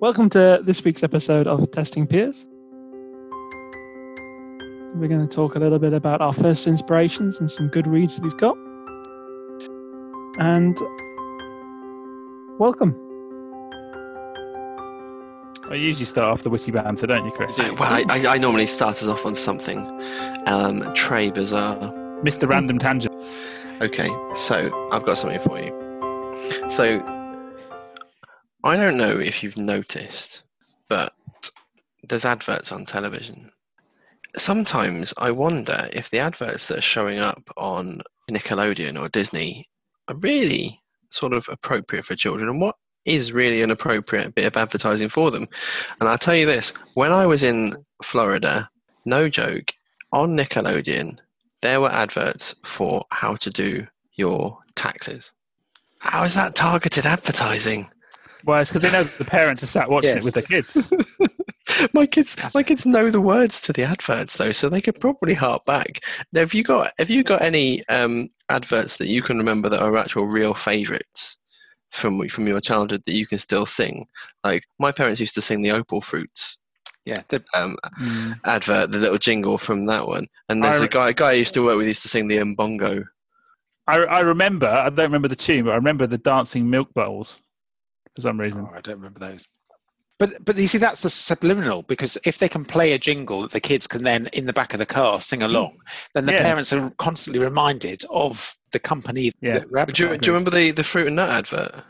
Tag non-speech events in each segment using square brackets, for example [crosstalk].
Welcome to this week's episode of Testing Peers. We're going to talk a little bit about our first inspirations and some good reads that we've got. And welcome. I usually start off the witty banter, don't you, Chris? Well, I, I, I normally start us off on something um, Trey Bizarre. Mr. Random Tangent. Okay, so I've got something for you. So I don't know if you've noticed, but there's adverts on television. Sometimes I wonder if the adverts that are showing up on Nickelodeon or Disney are really sort of appropriate for children and what is really an appropriate bit of advertising for them. And I'll tell you this when I was in Florida, no joke, on Nickelodeon, there were adverts for how to do your taxes. How is that targeted advertising? Well, it's because they know the parents are sat watching Yes. it with their kids. [laughs] my kids, my kids know the words to the adverts though, so they could probably hark back. Now, have you got have you got any um, adverts that you can remember that are actual real favourites from from your childhood that you can still sing? Like my parents used to sing the Opal Fruits Yeah, the, um, Mm. advert, the little jingle from that one. And there's I a guy, a guy I used to work with used to sing the Mbongo. I, I remember, I don't remember the tune, but I remember the dancing milk bottles for some reason. oh, I don't remember those. But but you see, that's the subliminal because if they can play a jingle that the kids can then in the back of the car sing along, then the Yeah. parents are constantly reminded of the company Yeah. that Do you, do you remember the, the fruit and nut advert?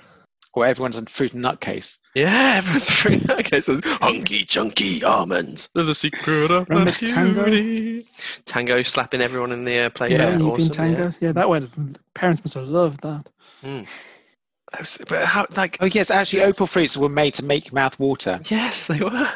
Or everyone's on fruit and nut case. Yeah, [laughs] everyone's fruit and nut. Okay, so hunky chunky almonds. They're the secret of Remember the Tango? Tango slapping everyone in the uh, play. Yeah, you've awesome, been tangos. Yeah. that way. Parents must have loved that. Yeah. That was- But how, like, Oh yes, actually, opal fruits were made to make your mouth water. yes, they were. [laughs]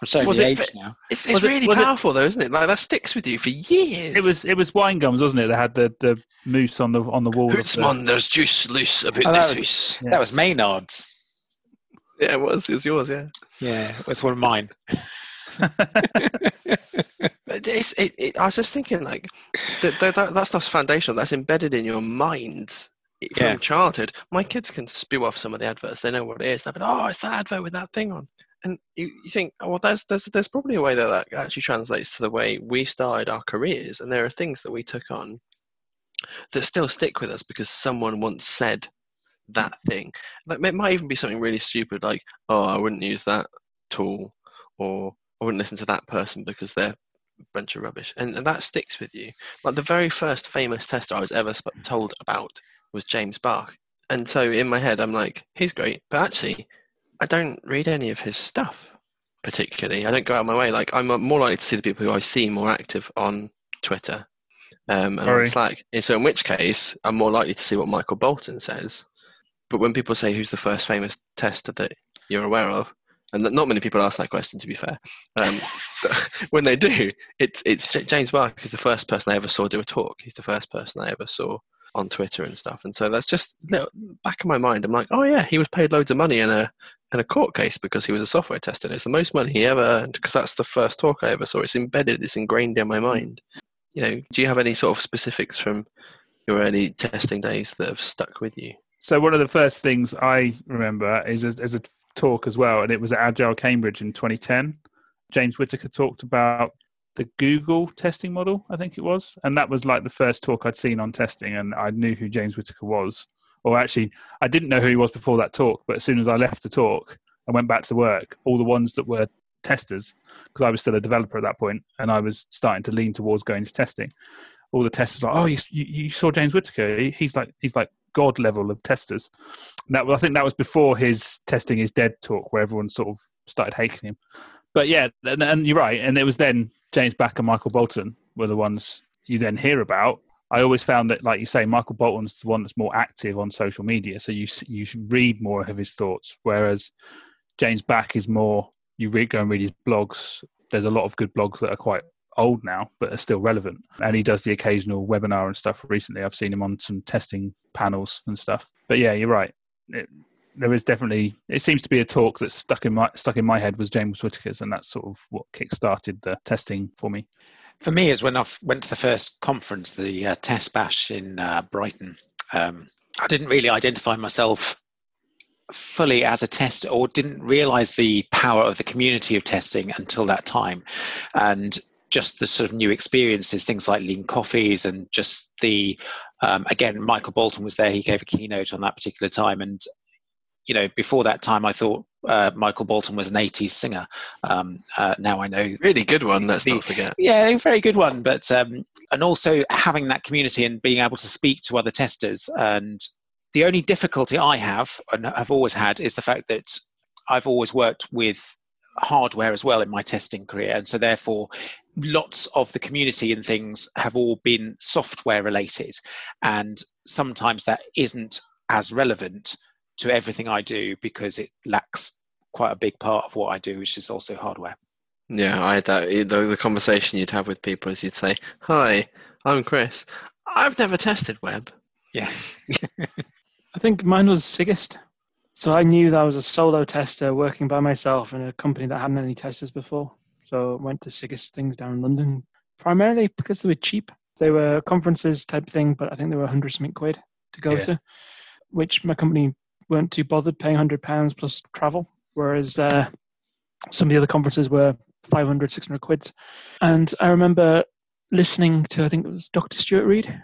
I'm showing Was the it age now. It's, it's Was it- really it- powerful, though, isn't it? Like that sticks with you for years. It was it was wine gums, wasn't it? They had the, the moose on the on the wall. of the- Hootsman, there's juice loose about Oh, that was- Yeah. That was Maynard's. Yeah, it was. It was yours. Yeah. Yeah, that's one of mine. [laughs] [laughs] It's, it, it, I was just thinking, like, that, that, that, that stuff's foundational. That's embedded in your mind from childhood. My kids can spew off some of the adverts. They know what it is. They're like, oh, it's that advert with that thing on. And you, you think, oh, well, there's, there's, there's probably a way that that actually translates to the way we started our careers. And there are things that we took on that still stick with us because someone once said that thing. Like, it might even be something really stupid, like, oh, I wouldn't use that tool, or I wouldn't listen to that person because they're a bunch of rubbish. And, and that sticks with you. Like, the very first famous tester I was ever sp- told about was James Bach. And so in my head, I'm like, he's great. But actually, I don't read any of his stuff particularly. I don't go out of my way. Like, I'm more likely to see the people who I see more active on Twitter um, and on Sorry. Slack. And so, in which case, I'm more likely to see what Michael Bolton says. But when people say who's the first famous tester that you're aware of, and not many people ask that question, to be fair. Um, [laughs] but when they do, it's it's J- James Bach is the first person I ever saw do a talk. He's the first person I ever saw on Twitter and stuff. And so that's just little, back of my mind. I'm like, oh yeah, he was paid loads of money in a in a court case because he was a software tester. And it's the most money he ever earned because that's the first talk I ever saw. It's embedded. It's ingrained in my mind. You know, do you have any sort of specifics from your early testing days that have stuck with you? So one of the first things I remember is as, as a talk as well, and it was at Agile Cambridge in 2010. James Whittaker talked about the Google testing model, I think it was, and that was like the first talk I'd seen on testing, and I knew who James Whittaker was. Or actually, I didn't know who he was before that talk, but as soon as I left the talk and went back to work, all the ones that were testers, because I was still a developer at that point, and I was starting to lean towards going to testing. All the testers like, "Oh, you, you, saw James Whittaker? He's like he's like god level of testers." And that I think that was before his testing is dead talk, where everyone sort of started hating him. But yeah, and, and you're right. And it was then James Bach and Michael Bolton were the ones you then hear about. I always found that, like you say, Michael Bolton's the one that's more active on social media, so you you read more of his thoughts. Whereas James Bach is more you read go and read his blogs. There's a lot of good blogs that are quite old now, but are still relevant. And he does the occasional webinar and stuff. Recently, I've seen him on some testing panels and stuff. But yeah, you're right. It, there is definitely. It seems to be a talk that stuck in my stuck in my head was James Whittaker's, and that's sort of what kick-started the testing for me. For me, is when I went to the first conference, the uh, Test Bash in uh, Brighton. Um, I didn't really identify myself fully as a tester or didn't realize the power of the community of testing until that time. And just the sort of new experiences, things like lean coffees and just the, um, again, Michael Bolton was there. He gave a keynote on that particular time. And, you know, before that time, I thought uh, Michael Bolton was an 80s singer. Um, uh, now I know. Really good one, let's The- not forget. Yeah, a very good one. But, um, and also having that community and being able to speak to other testers. And the only difficulty I have and have always had is the fact that I've always worked with hardware as well in my testing career. And so therefore, lots of the community and things have all been software related. And sometimes that isn't as relevant to everything I do because it lacks quite a big part of what I do, which is also hardware. Yeah, I had that. The, the conversation you'd have with people is you'd say, Hi, I'm Chris. I've never tested web. Yeah. [laughs] I think mine was SIGiST. So I knew that I was a solo tester working by myself in a company that hadn't any testers before. So I went to SIGiST things down in London, primarily because they were cheap. They were conferences type thing, but I think they were 100 something quid to go Yeah. to, which my company weren't too bothered paying 100 pounds plus travel. Whereas uh, some of the other conferences were 500, 600 quid. And I remember listening to, I think it was Dr. Stuart Reid,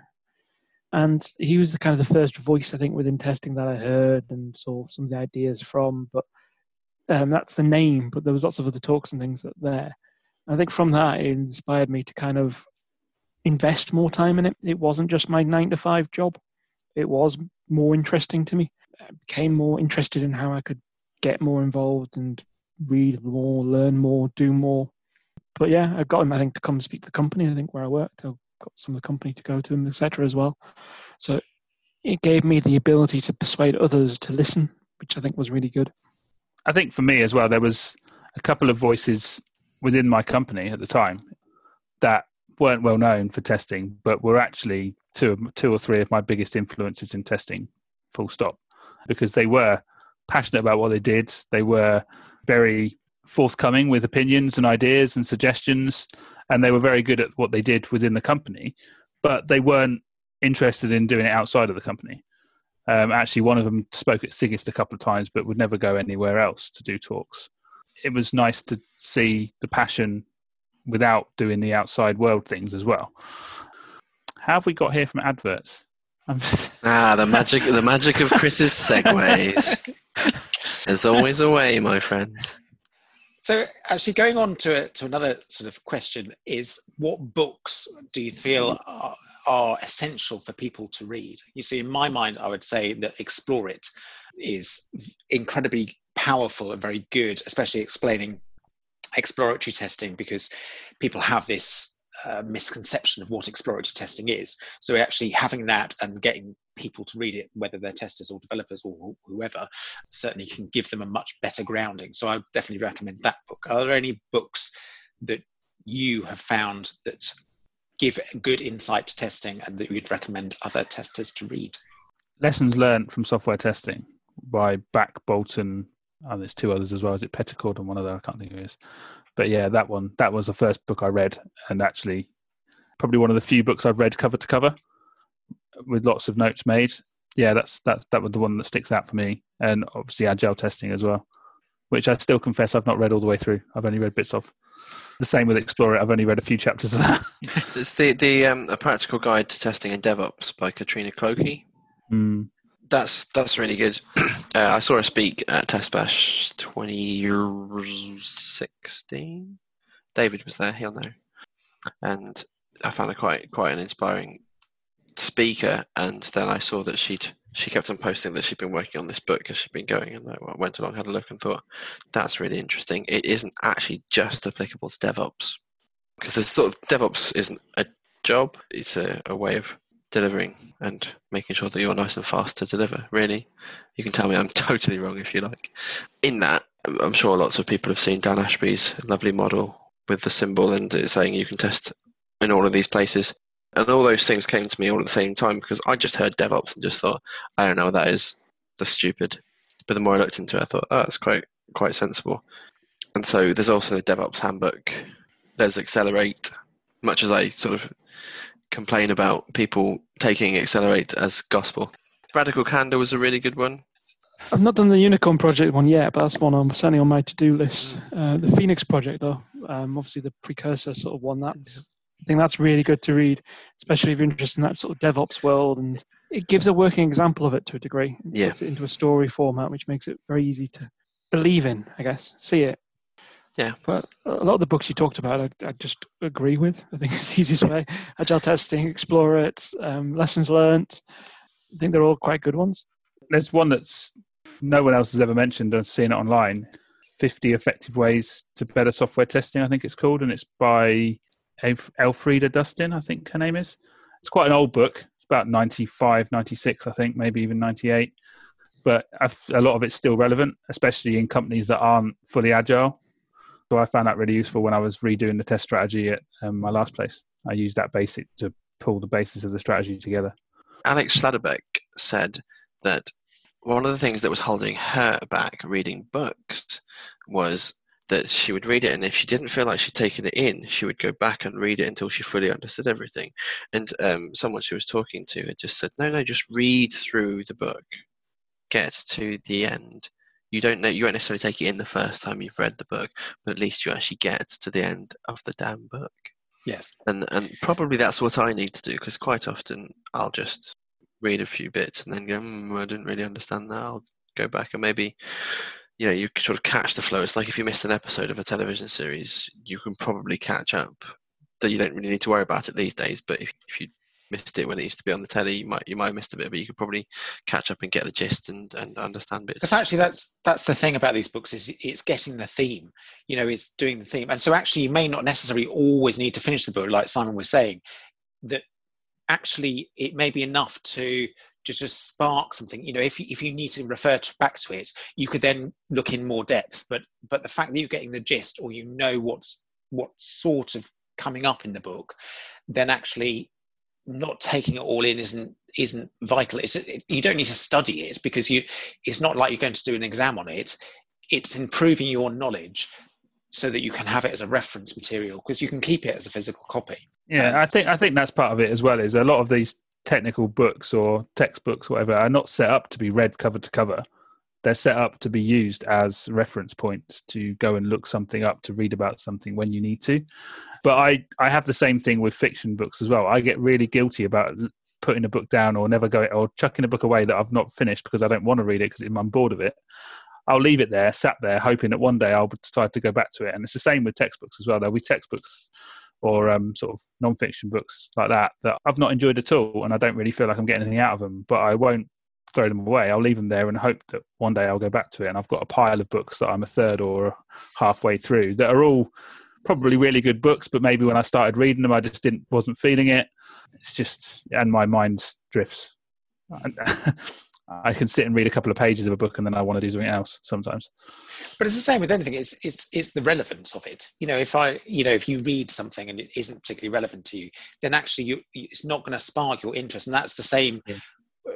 and he was the kind of the first voice I think within testing that I heard and saw some of the ideas from. But um, that's the name. But there was lots of other talks and things that there. I think from that it inspired me to kind of invest more time in it. It wasn't just my nine to five job. It was more interesting to me. Became more interested in how I could get more involved and read more, learn more, do more. But yeah, I got him. I think to come speak to the company. I think where I worked, I got some of the company to go to him, etc. As well. So it gave me the ability to persuade others to listen, which I think was really good. I think for me as well, there was a couple of voices within my company at the time that weren't well known for testing, but were actually two, two or three of my biggest influences in testing. Full stop, because they were passionate about what they did. They were very forthcoming with opinions and ideas and suggestions, and they were very good at what they did within the company. But they weren't interested in doing it outside of the company. Um, actually, one of them spoke at SIGiST a couple of times, but would never go anywhere else to do talks. It was nice to see the passion without doing the outside world things as well. How have we got here from adverts? I'm [laughs] Ah, the magic the magic of Chris's segues. There's always a way, my friend. So, actually, going on to to another sort of question is, what books do you feel are, are essential for people to read? You see, in my mind, I would say that Explore It is incredibly powerful and very good, especially explaining exploratory testing, because people have this misconception of what exploratory testing is. So, actually, having that and getting people to read it, whether they're testers or developers or whoever, certainly can give them a much better grounding. So I definitely recommend that book. Are there any books that you have found that give good insight to testing and that you'd recommend other testers to read? Lessons learned from software testing by Bach Bolton. and there's two others as well. Is it Pettichord and one other? I can't think who it is. But yeah, that one. That was the first book I read, and actually, probably one of the few books I've read cover to cover, with lots of notes made. Yeah, that's that. That was the one that sticks out for me, and obviously agile testing as well, which I still confess I've not read all the way through. I've only read bits of. The same with Explorer. I've only read a few chapters of that. [laughs] It's the the um, a practical guide to testing in DevOps by Katrina Clokie. Mm. That's that's really good. [clears throat] Uh, I saw her speak at Test Bash 2016. David was there; he'll know. And I found her quite quite an inspiring speaker. And then I saw that she'd she kept on posting that she'd been working on this book as she'd been going. And I went along, had a look, and thought that's really interesting. It isn't actually just applicable to DevOps because there's sort of DevOps isn't a job; it's a, a way of delivering and making sure that you're nice and fast to deliver. Really, you can tell me I'm [laughs] totally wrong if you like. In that, I'm sure lots of people have seen Dan Ashby's lovely model with the symbol and it's saying you can test in all of these places. And all those things came to me all at the same time because I just heard DevOps and just thought, I don't know what that is. That's stupid. But the more I looked into it, I thought, oh, that's quite quite sensible. And so there's also the DevOps handbook. There's Accelerate. Much as I sort of complain about people taking Accelerate as gospel, Radical Candor was a really good one. I've not done the Unicorn Project one yet, but that's one I'm certainly on my to-do list. Uh, the Phoenix Project, though, um, obviously the precursor sort of one. That's I think that's really good to read, especially if you're interested in that sort of DevOps world, and it gives a working example of it to a degree. It Yeah. puts it into a story format, which makes it very easy to believe in. I guess see it. Yeah. But a lot of the books you talked about, I, I just agree with. I think [laughs] it's the easiest way. Agile testing, explore it, um, lessons learned. I think they're all quite good ones. There's one that's no one else has ever mentioned. I've seen it online. 50 effective ways to better software testing, I think it's called, and it's by Elf- Elfriede Dustin, I think her name is. It's quite an old book. It's about 95, 96, I think, maybe even 98. But a lot of it's still relevant, especially in companies that aren't fully agile. So I found that really useful when I was redoing the test strategy at um, my last place. I used that basic to pull the basis of the strategy together. Alex Schladebeck said that one of the things that was holding her back reading books was that she would read it, and if she didn't feel like she'd taken it in, she would go back and read it until she fully understood everything. And um, someone she was talking to had just said, "No, no, just read through the book, get to the end. You don't know, you won't necessarily take it in the first time you've read the book, but at least you actually get to the end of the damn book." Yes. and and probably that's what I need to do because quite often I'll just read a few bits and then go, mm, I didn't really understand that. I'll go back and maybe, you know, you sort of catch the flow. It's like if you missed an episode of a television series, you can probably catch up. That you don't really need to worry about it these days. But if, if you missed it when it used to be on the telly, you might you might have missed a bit, but you could probably catch up and get the gist and, and understand bits. Because actually, that's that's the thing about these books is it's getting the theme. You know, it's doing the theme, and so actually, you may not necessarily always need to finish the book, like Simon was saying. That actually, it may be enough to just just spark something. You know, if you, if you need to refer to, back to it, you could then look in more depth. But but the fact that you're getting the gist, or you know what's what sort of coming up in the book, then actually not taking it all in isn't isn't vital. It's it, you don't need to study it because you it's not like you're going to do an exam on it. It's improving your knowledge so that you can have it as a reference material because you can keep it as a physical copy. Yeah, Um, I think I think that's part of it as well. Is a lot of these technical books or textbooks, whatever, are not set up to be read cover to cover. They're set up to be used as reference points to go and look something up to read about something when you need to. But I I have the same thing with fiction books as well. I get really guilty about putting a book down or never go or chucking a book away that I've not finished because I don't want to read it because I'm bored of it. I'll leave it there, sat there, hoping that one day I'll decide to go back to it. And it's the same with textbooks as well. There'll be textbooks or um, sort of non-fiction books like that that I've not enjoyed at all, and I don't really feel like I'm getting anything out of them. But I won't throw them away. I'll leave them there and hope that one day I'll go back to it. And I've got a pile of books that I'm a third or halfway through that are all probably really good books, but maybe when I started reading them, I just didn't wasn't feeling it. It's just and my mind drifts. [laughs] I can sit and read a couple of pages of a book and then I want to do something else sometimes. But it's the same with anything. It's it's it's the relevance of it. You know, if I you know if you read something and it isn't particularly relevant to you, then actually you it's not going to spark your interest. And that's the same Yeah.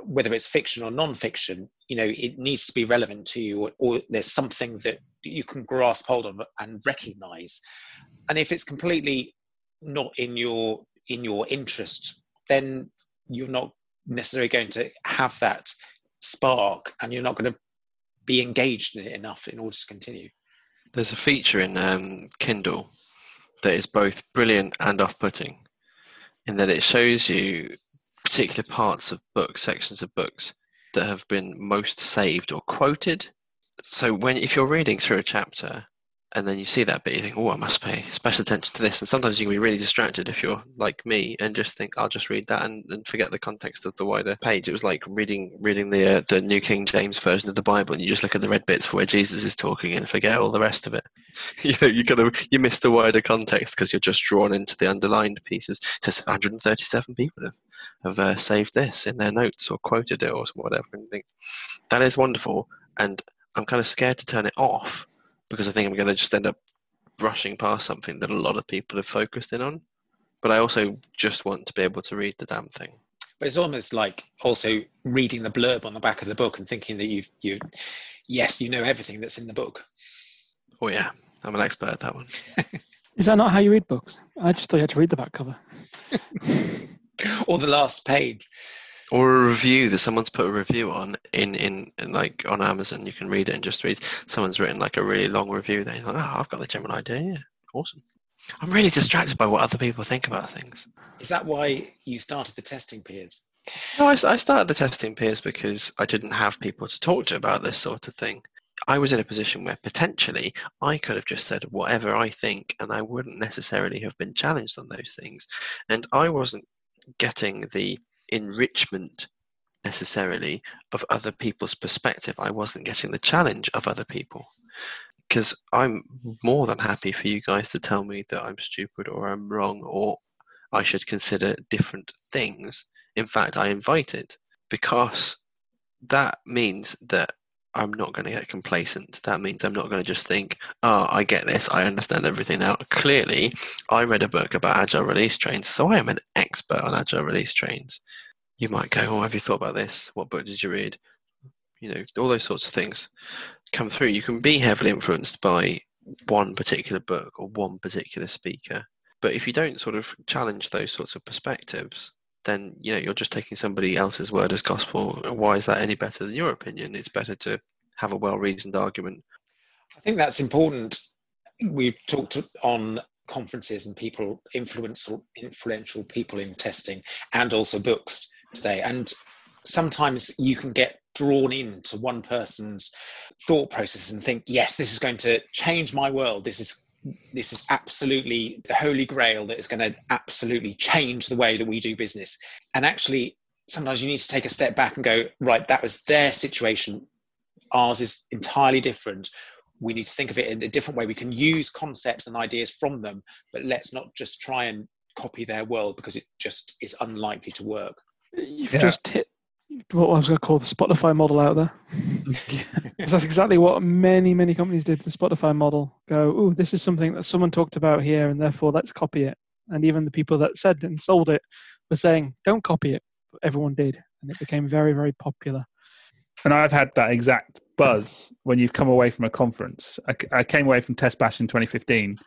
whether it's fiction or non-fiction. You know, it needs to be relevant to you, or, or there's something that you can grasp hold of and recognize. And if it's completely not in your in your interest, then you're not necessarily going to have that spark, and you're not going to be engaged in it enough in order to continue. There's a feature in um, Kindle that is both brilliant and off-putting, in that it shows you particular parts of books, sections of books that have been most saved or quoted. So when if you're reading through a chapter and then you see that bit, you think, "Oh, I must pay special attention to this." And sometimes you can be really distracted if you're like me and just think, "I'll just read that," and, and forget the context of the wider page. It was like reading reading the uh, the New King James version of the Bible, and you just look at the red bits where Jesus is talking and forget all the rest of it. [laughs] you know, you kind of you miss the wider context because you're just drawn into the underlined pieces. Says 137 people have have uh, saved this in their notes or quoted it or whatever, and think that is wonderful. And I'm kind of scared to turn it off because I think I'm going to just end up brushing past something that a lot of people have focused in on. But I also just want to be able to read the damn thing. But it's almost like also reading the blurb on the back of the book and thinking that you've you, yes, you know everything that's in the book. Oh yeah, I'm an expert at that one. [laughs] Is that not how you read books? I just thought you had to read the back cover. [laughs] or the last page. Or a review that someone's put a review on in, in, in like on Amazon. You can read it and just read. Someone's written like a really long review. There, like, oh, I've got the Gemini idea. Yeah, awesome. I'm really distracted by what other people think about things. Is that why you started the testing peers? No, I, I started the testing peers because I didn't have people to talk to about this sort of thing. I was in a position where potentially I could have just said whatever I think and I wouldn't necessarily have been challenged on those things. And I wasn't getting the enrichment necessarily of other people's perspective. I wasn't getting the challenge of other people. Because I'm more than happy for you guys to tell me that I'm stupid or I'm wrong or I should consider different things. In fact, I invite it because that means that I'm not going to get complacent. That means I'm not going to just think, oh, I get this, I understand everything now. Clearly, I read a book about agile release trains, so I am an expert on agile release trains. You might go, oh, have you thought about this? What book did you read? You know, all those sorts of things come through. You can be heavily influenced by one particular book or one particular speaker. But if you don't sort of challenge those sorts of perspectives, then you know you're just taking somebody else's word as gospel. Why is that any better than your opinion? It's better to have a well-reasoned argument. I think that's important. We've talked on conferences and people influential influential people in testing and also books today and sometimes you can get drawn into one person's thought process and think yes this is going to change my world this is this is absolutely the holy grail that is going to absolutely change the way that we do business. And actually, sometimes you need to take a step back and go, right, that was their situation. Ours is entirely different. We need to think of it in a different way. We can use concepts and ideas from them, but let's not just try and copy their world because it just is unlikely to work. You've yeah. just hit what I was going to call the Spotify model out there. [laughs] that's exactly what many, many companies did. The Spotify model go, oh, this is something that someone talked about here, and therefore let's copy it. And even the people that said and sold it were saying, don't copy it. But everyone did, and it became very, very popular. And I've had that exact buzz when you've come away from a conference. I, I came away from Test Bash in 2015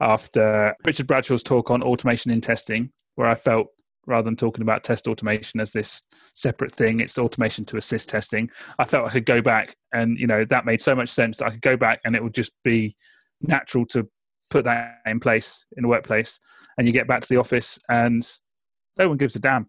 after Richard Bradshaw's talk on automation in testing, where I felt rather than talking about test automation as this separate thing. It's automation to assist testing. I felt I could go back and, you know, that made so much sense that I could go back and it would just be natural to put that in place in the workplace. And you get back to the office and no one gives a damn.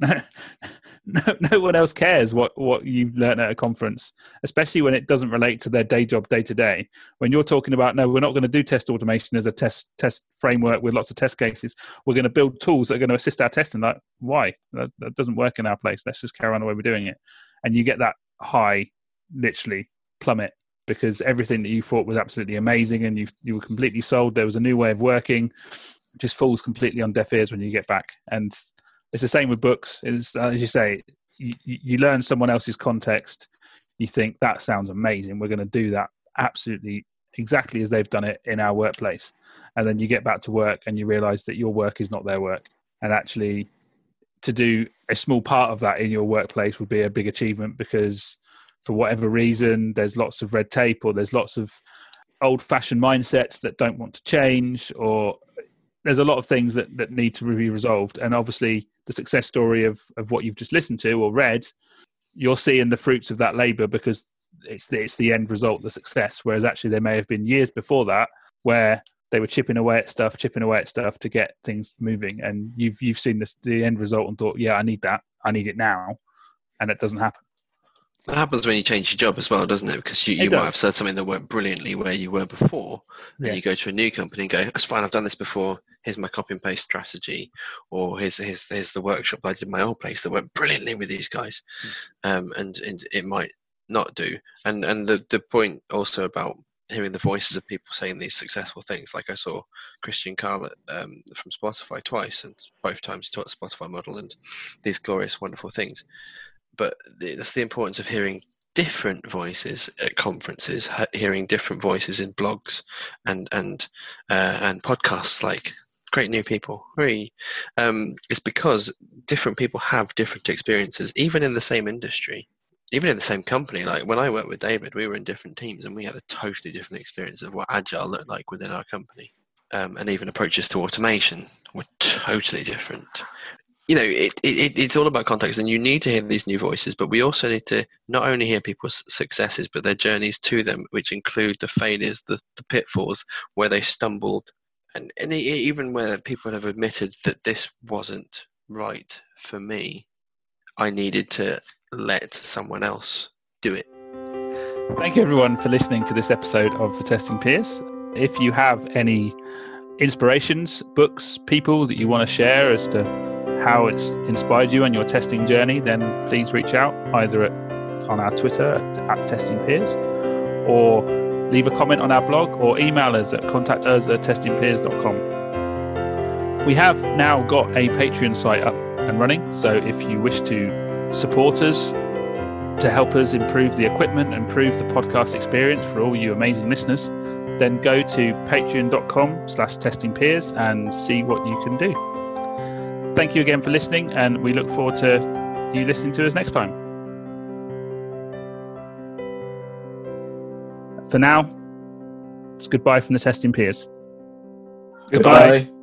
[laughs] no, no one else cares what, what you've learned at a conference, especially when it doesn't relate to their day job day to day. When you're talking about, no, we're not going to do test automation as a test test framework with lots of test cases. We're going to build tools that are going to assist our testing. Like, why? That, that doesn't work in our place. Let's just carry on the way we're doing it. And you get that high, literally plummet because everything that you thought was absolutely amazing and you you were completely sold. There was a new way of working. Just falls completely on deaf ears when you get back. And it's the same with books. It's uh, as you say, you, you learn someone else's context. You think that sounds amazing. We're going to do that absolutely exactly as they've done it in our workplace, and then you get back to work and you realise that your work is not their work, and actually to do a small part of that in your workplace would be a big achievement because for whatever reason there's lots of red tape or there's lots of old fashioned mindsets that don't want to change or there's a lot of things that, that need to be resolved. And obviously, the success story of, of what you've just listened to or read, you're seeing the fruits of that labor because it's the, it's the end result, the success. Whereas actually, there may have been years before that where they were chipping away at stuff, chipping away at stuff to get things moving. And you've you've seen this, the end result and thought, yeah, I need that, I need it now, and it doesn't happen. That happens when you change your job as well, doesn't it? Because you, you might have said something that worked brilliantly where you were before, and yeah. you go to a new company and go, "That's fine, I've done this before. Here's my copy and paste strategy, or here's here's, here's the workshop I did in my old place that went brilliantly with these guys," mm. um, and and it might not do. And and the the point also about hearing the voices of people saying these successful things, like I saw Christian Carlett um, from Spotify twice, and both times he taught the Spotify model and these glorious, wonderful things but that's the importance of hearing different voices at conferences, hearing different voices in blogs and and uh, and podcasts like great new people. Very, um, it's because different people have different experiences, even in the same industry, even in the same company. Like when I worked with David, we were in different teams and we had a totally different experience of what agile looked like within our company, um, and even approaches to automation were totally different you know, it, it, it's all about context, and you need to hear these new voices, but we also need to not only hear people's successes, but their journeys to them, which include the failures, the, the pitfalls, where they stumbled, and, and even where people have admitted that this wasn't right for me, I needed to let someone else do it. Thank you, everyone, for listening to this episode of The Testing Peers. If you have any inspirations, books, people that you want to share as to how it's inspired you on your testing journey, then please reach out either at, on our Twitter at, at Testing Peers or leave a comment on our blog or email us at contact us at testingpeers.com. We have now got a Patreon site up and running, so if you wish to support us to help us improve the equipment, improve the podcast experience for all you amazing listeners, then go to patreon.com slash testingpeers and see what you can do. Thank you again for listening, and we look forward to you listening to us next time. For now, it's goodbye from the testing peers. Goodbye. Goodbye.